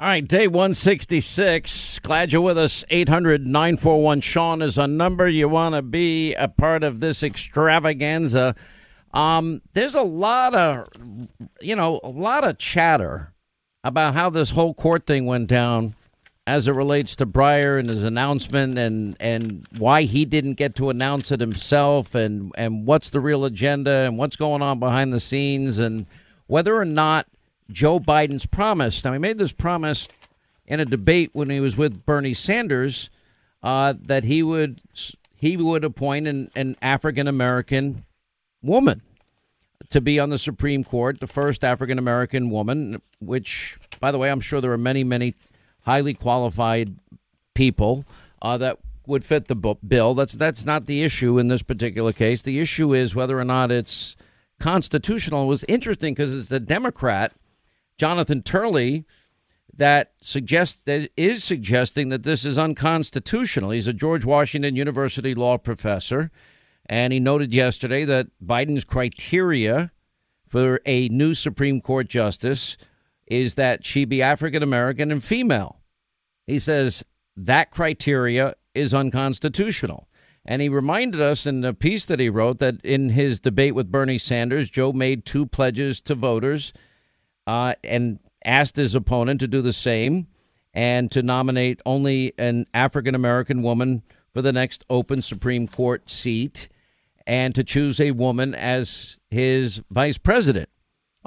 All right, day 166. Glad you're with us. 800 941 Sean is a number. You want to be a part of this extravaganza. Um, there's a lot of, you know, a lot of chatter about how this whole court thing went down as it relates to Breyer and his announcement and, and why he didn't get to announce it himself and, and what's the real agenda and what's going on behind the scenes and whether or not Joe Biden's promise. Now, he made this promise in a debate when he was with Bernie Sanders uh, that he would he would appoint an, an African American woman to be on the Supreme Court, the first African American woman. Which, by the way, I'm sure there are many, many highly qualified people uh, that would fit the bill. That's that's not the issue in this particular case. The issue is whether or not it's constitutional. It was interesting because it's a Democrat Jonathan Turley that suggests that is suggesting that this is unconstitutional. He's a George Washington University law professor, and he noted yesterday that Biden's criteria for a new Supreme Court justice is that she be African American and female. He says that criteria is unconstitutional. And he reminded us in a piece that he wrote that in his debate with Bernie Sanders, Joe made two pledges to voters uh, and asked his opponent to do the same and to nominate only an African American woman for the next open Supreme Court seat and to choose a woman as his vice president.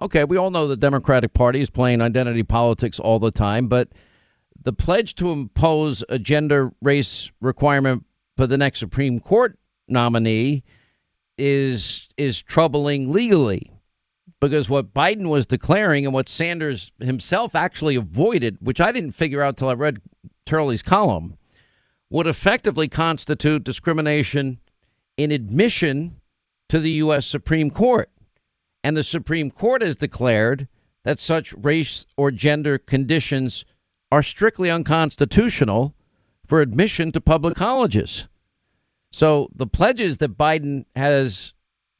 Okay, we all know the Democratic Party is playing identity politics all the time, but the pledge to impose a gender race requirement for the next Supreme Court nominee is is troubling legally because what Biden was declaring and what Sanders himself actually avoided, which I didn't figure out till I read Turley's column, would effectively constitute discrimination in admission to the U.S. Supreme Court. And the Supreme Court has declared that such race or gender conditions are strictly unconstitutional for admission to public colleges. So the pledges that Biden has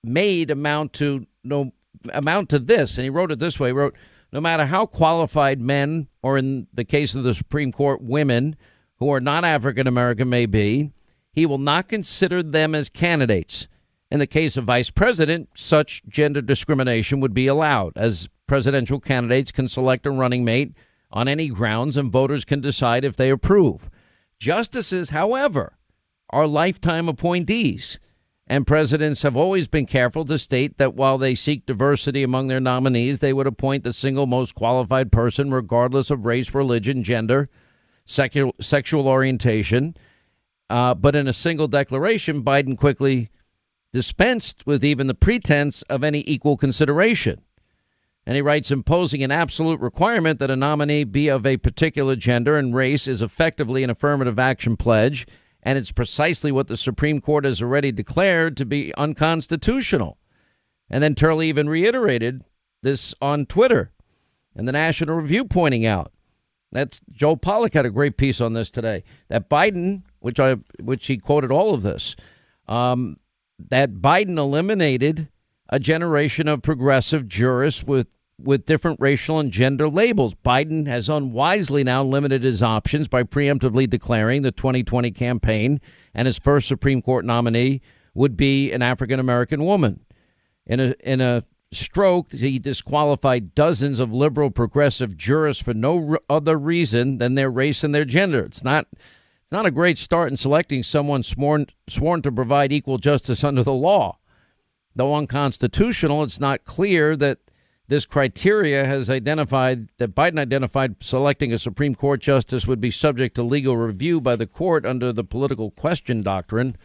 made amount to no amount to this, and he wrote it this way: he wrote, no matter how qualified men, or in the case of the Supreme Court, women who are not African American may be, he will not consider them as candidates. In the case of vice president, such gender discrimination would be allowed, as presidential candidates can select a running mate on any grounds, and voters can decide if they approve. Justices, however, are lifetime appointees. And presidents have always been careful to state that while they seek diversity among their nominees, they would appoint the single most qualified person, regardless of race, religion, gender, sexual, sexual orientation. Uh, but in a single declaration, Biden quickly dispensed with even the pretense of any equal consideration. And he writes imposing an absolute requirement that a nominee be of a particular gender and race is effectively an affirmative action pledge and it's precisely what the Supreme Court has already declared to be unconstitutional. And then Turley even reiterated this on Twitter, and the National Review pointing out that's Joel Pollak had a great piece on this today that Biden, which I which he quoted all of this, um, that Biden eliminated a generation of progressive jurists with with different racial and gender labels. Biden has unwisely now limited his options by preemptively declaring the 2020 campaign and his first Supreme Court nominee would be an African American woman. In a in a stroke, he disqualified dozens of liberal progressive jurists for no other reason than their race and their gender. It's not it's not a great start in selecting someone sworn sworn to provide equal justice under the law. Though unconstitutional, it's not clear that this criteria has identified that Biden identified selecting a Supreme Court justice would be subject to legal review by the court under the political question doctrine.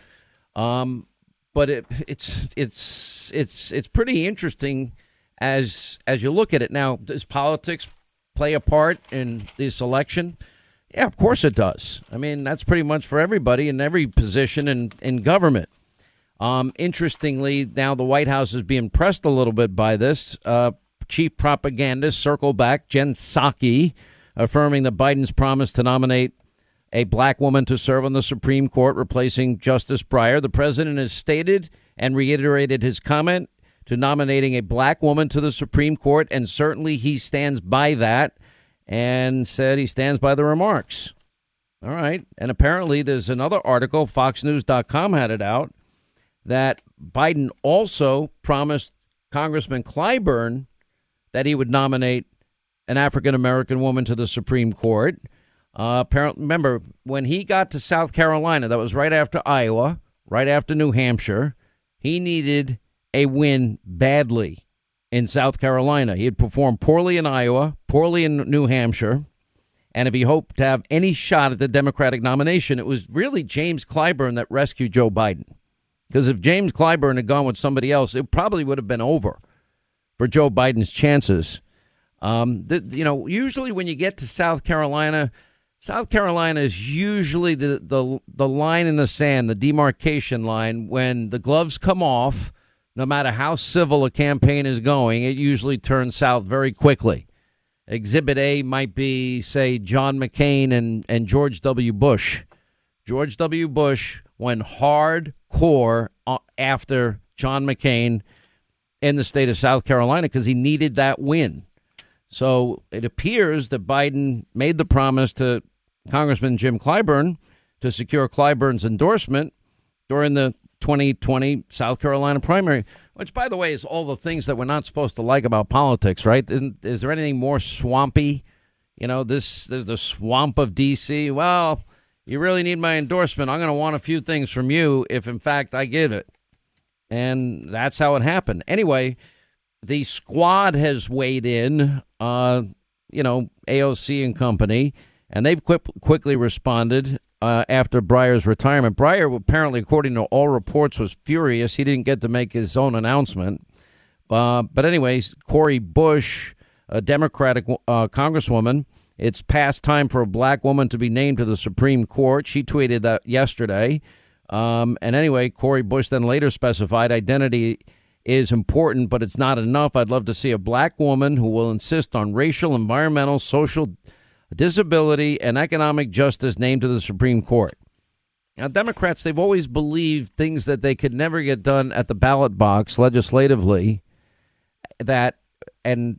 Um, but it, it's it's it's it's pretty interesting as as you look at it now. Does politics play a part in this election? Yeah, of course it does. I mean, that's pretty much for everybody in every position in in government. Um, interestingly, now the White House is being pressed a little bit by this. Uh, chief propagandist circle back, Jen Psaki, affirming that Biden's promise to nominate a black woman to serve on the Supreme Court, replacing Justice Breyer. The president has stated and reiterated his comment to nominating a black woman to the Supreme Court, and certainly he stands by that. and said he stands by the remarks. All right. And apparently, there's another article, FoxNews.com had it out, that Biden also promised Congressman Clyburn that he would nominate an African American woman to the Supreme Court. Uh, apparently, remember when he got to South Carolina, that was right after Iowa, right after New Hampshire. He needed a win badly in South Carolina. He had performed poorly in Iowa, poorly in New Hampshire. And if he hoped to have any shot at the Democratic nomination, it was really James Clyburn that rescued Joe Biden. Because if James Clyburn had gone with somebody else, it probably would have been over for Joe Biden's chances. Um, you know, usually when you get to South Carolina, South Carolina is usually the, the the line in the sand, the demarcation line. When the gloves come off, no matter how civil a campaign is going, it usually turns south very quickly. Exhibit A might be, say, John McCain and, and George W. Bush. George W. Bush went hardcore uh, after John McCain in the state of South Carolina because he needed that win. So it appears that Biden made the promise to Congressman Jim Clyburn to secure Clyburn's endorsement during the 2020 South Carolina primary, which, by the way, is all the things that we're not supposed to like about politics, right? Isn't, is there anything more swampy? You know, this there's the swamp of D.C. Well, you really need my endorsement. I'm going to want a few things from you if, in fact, I give it. And that's how it happened. Anyway, the squad has weighed in, uh, you know, AOC and company, and they've quickly responded uh, after Breyer's retirement. Breyer, apparently, according to all reports, was furious. He didn't get to make his own announcement. Uh, but, anyways, Cori Bush, a Democratic uh, congresswoman, it's past time for a black woman to be named to the Supreme Court. She tweeted that yesterday. Um, and anyway, Cori Bush then later specified identity is important, but it's not enough. I'd love to see a black woman who will insist on racial, environmental, social disability, and economic justice named to the Supreme Court. Now, Democrats, they've always believed things that they could never get done at the ballot box legislatively, that, and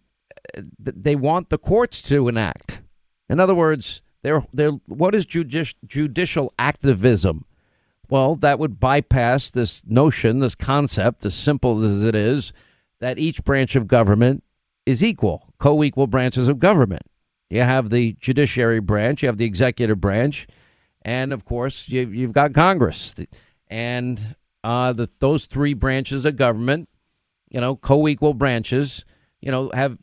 they want the courts to enact. In other words, they're, they're, what is judici- judicial activism? Well, that would bypass this notion, this concept, as simple as it is, that each branch of government is equal, co equal branches of government. You have the judiciary branch, you have the executive branch, and of course, you, have got Congress. And uh, the, those three branches of government, you know, co equal branches, you know, have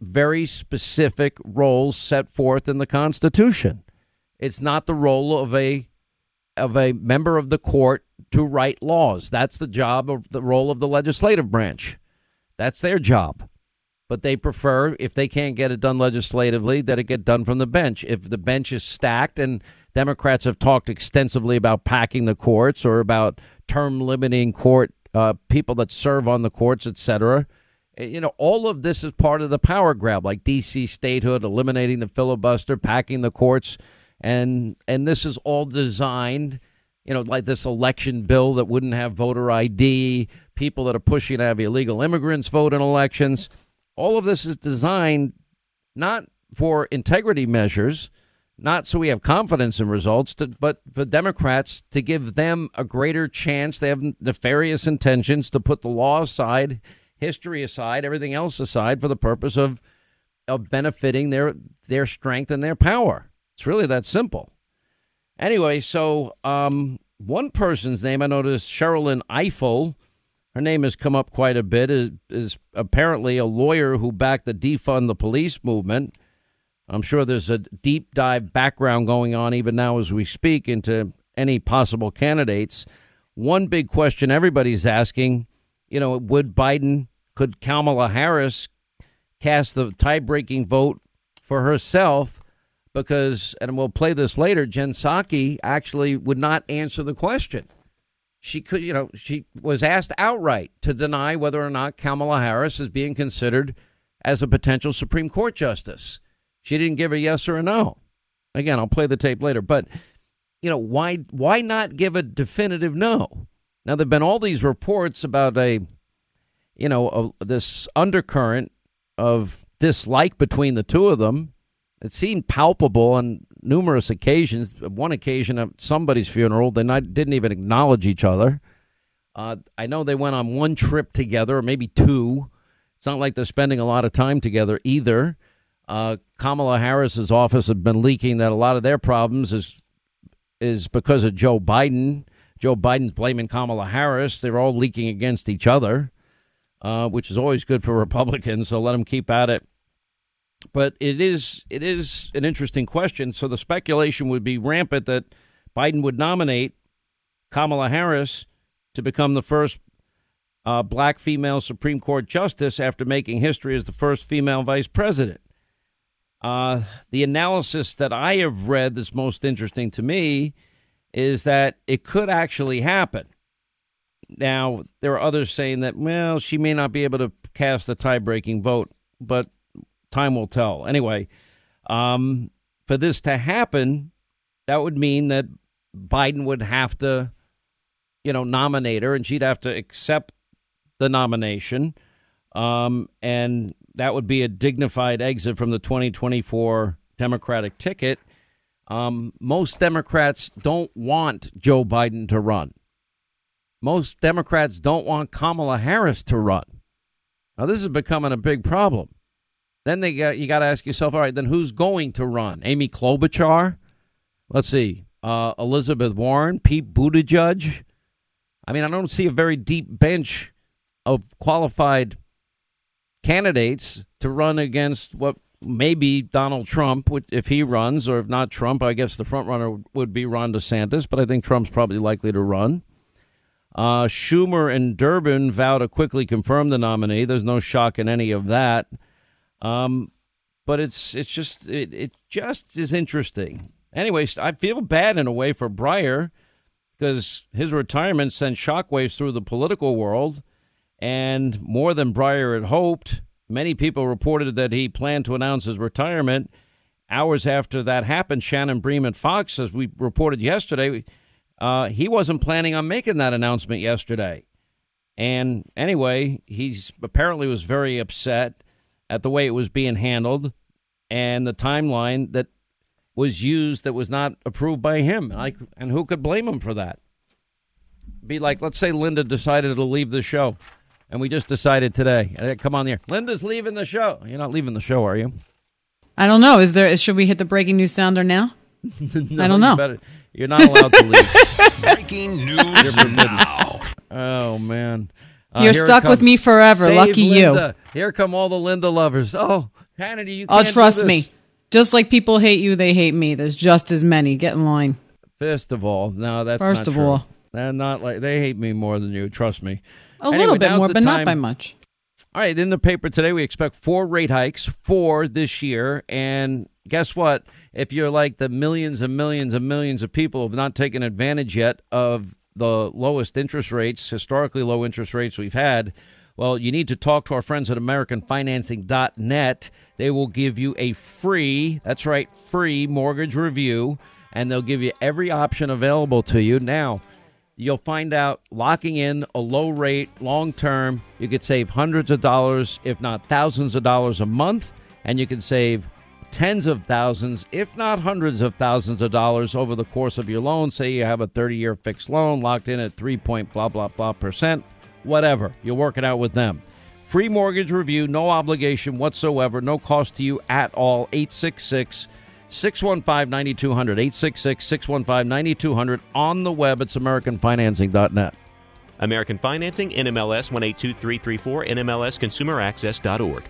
very specific roles set forth in the Constitution. It's not the role of a of a member of the court to write laws. That's the job of the role of the legislative branch. That's their job. But they prefer, if they can't get it done legislatively, that it get done from the bench. If the bench is stacked, and Democrats have talked extensively about packing the courts or about term limiting court uh, people that serve on the courts, etc. Eh, you know, all of this is part of the power grab, like D.C. statehood, eliminating the filibuster, packing the courts and and this is all designed you know like this election bill that wouldn't have voter id people that are pushing to have illegal immigrants vote in elections. All of this is designed not for integrity measures not so we have confidence in results to, but for democrats to give them a greater chance. They have nefarious intentions to put the law aside history aside everything else aside for the purpose of of benefiting their their strength and their power it's really that simple. Anyway, so um, one person's name I noticed, Sherrilyn Ifill. Her name has come up quite a bit. Is, is apparently a lawyer who backed the defund the police movement. I'm sure there's a deep dive background going on even now as we speak into any possible candidates. One big question everybody's asking, you know, would Biden, could Kamala Harris cast the tie-breaking vote for herself because, and we'll play this later, Jen Psaki actually would not answer the question. She could, you know, she was asked outright to deny whether or not Kamala Harris is being considered as a potential Supreme Court justice. She didn't give a yes or a no. Again, I'll play the tape later, but you know, why why not give a definitive no? Now there've been all these reports about a you know, a, this undercurrent of dislike between the two of them It seemed palpable on numerous occasions. One occasion at somebody's funeral, they not, didn't even acknowledge each other. Uh, I know they went on one trip together, or maybe two. It's not like they're spending a lot of time together either. Uh, Kamala Harris's office has been leaking that a lot of their problems is is because of Joe Biden. Joe Biden's blaming Kamala Harris. They're all leaking against each other, uh, which is always good for Republicans. So let them keep at it. But it is it is an interesting question. So the speculation would be rampant that Biden would nominate Kamala Harris to become the first uh, black female Supreme Court justice after making history as the first female vice president. Uh, the analysis that I have read that's most interesting to me is that it could actually happen. Now, there are others saying that, well, she may not be able to cast a tie breaking vote, but time will tell. Anyway, um, for this to happen, that would mean that Biden would have to, you know, nominate her and she'd have to accept the nomination. Um, and that would be a dignified exit from the 2024 Democratic ticket. Um, most Democrats don't want Joe Biden to run. Most Democrats don't want Kamala Harris to run. Now, this is becoming a big problem. Then they got you got to ask yourself, all right, then who's going to run? Amy Klobuchar? Let's see, uh, Elizabeth Warren, Pete Buttigieg. I mean, I don't see a very deep bench of qualified candidates to run against what may be Donald Trump if he runs, or if not Trump, I guess the front runner would be Ron DeSantis, but I think Trump's probably likely to run. Uh, Schumer and Durbin vow to quickly confirm the nominee. There's no shock in any of that. Um, but it's it's just it, it just is interesting. Anyways, I feel bad in a way for Breyer because his retirement sent shockwaves through the political world. And more than Breyer had hoped, many people reported that he planned to announce his retirement. Hours after that happened, Shannon Bream at Fox, as we reported yesterday, uh, he wasn't planning on making that announcement yesterday. And anyway, he's apparently was very upset at the way it was being handled and the timeline that was used that was not approved by him. And, I, and who could blame him for that? Be like, let's say Linda decided to leave the show and we just decided today. Uh, come on here, Linda's leaving the show. You're not leaving the show, are you? I don't know. Is there? Should we hit the breaking news sounder now? no, I don't know. You better, you're not allowed to leave. breaking news now. Oh man, uh, you're stuck with me forever. Save Lucky Linda. you. Here come all the Linda lovers. Oh, Hannity, you. can't. Oh, trust me. Just like people hate you, they hate me. There's just as many. Get in line. First of all, no, that's first of true. all. They're not like they hate me more than you. Trust me. A anyway, little bit more, but time. not by much. All right, in the paper today, we expect four rate hikes, four this year. And guess what? If you're like the millions and millions and millions of people who have not taken advantage yet of the lowest interest rates, historically low interest rates we've had, well, you need to talk to our friends at AmericanFinancing.net. They will give you a free, that's right, free mortgage review, and they'll give you every option available to you. Now, you'll find out locking in a low rate long term, you could save hundreds of dollars, if not thousands of dollars a month, and you can save tens of thousands, if not hundreds of thousands of dollars over the course of your loan. Say you have a 30 year fixed loan locked in at 3 point blah, blah, blah percent, whatever. You'll work it out with them. Free mortgage review, no obligation whatsoever, no cost to you at all. 866 615 9200. 866 615 9200 on the web. It's AmericanFinancing.net. American Financing, NMLS 182334, NMLSConsumerAccess.org.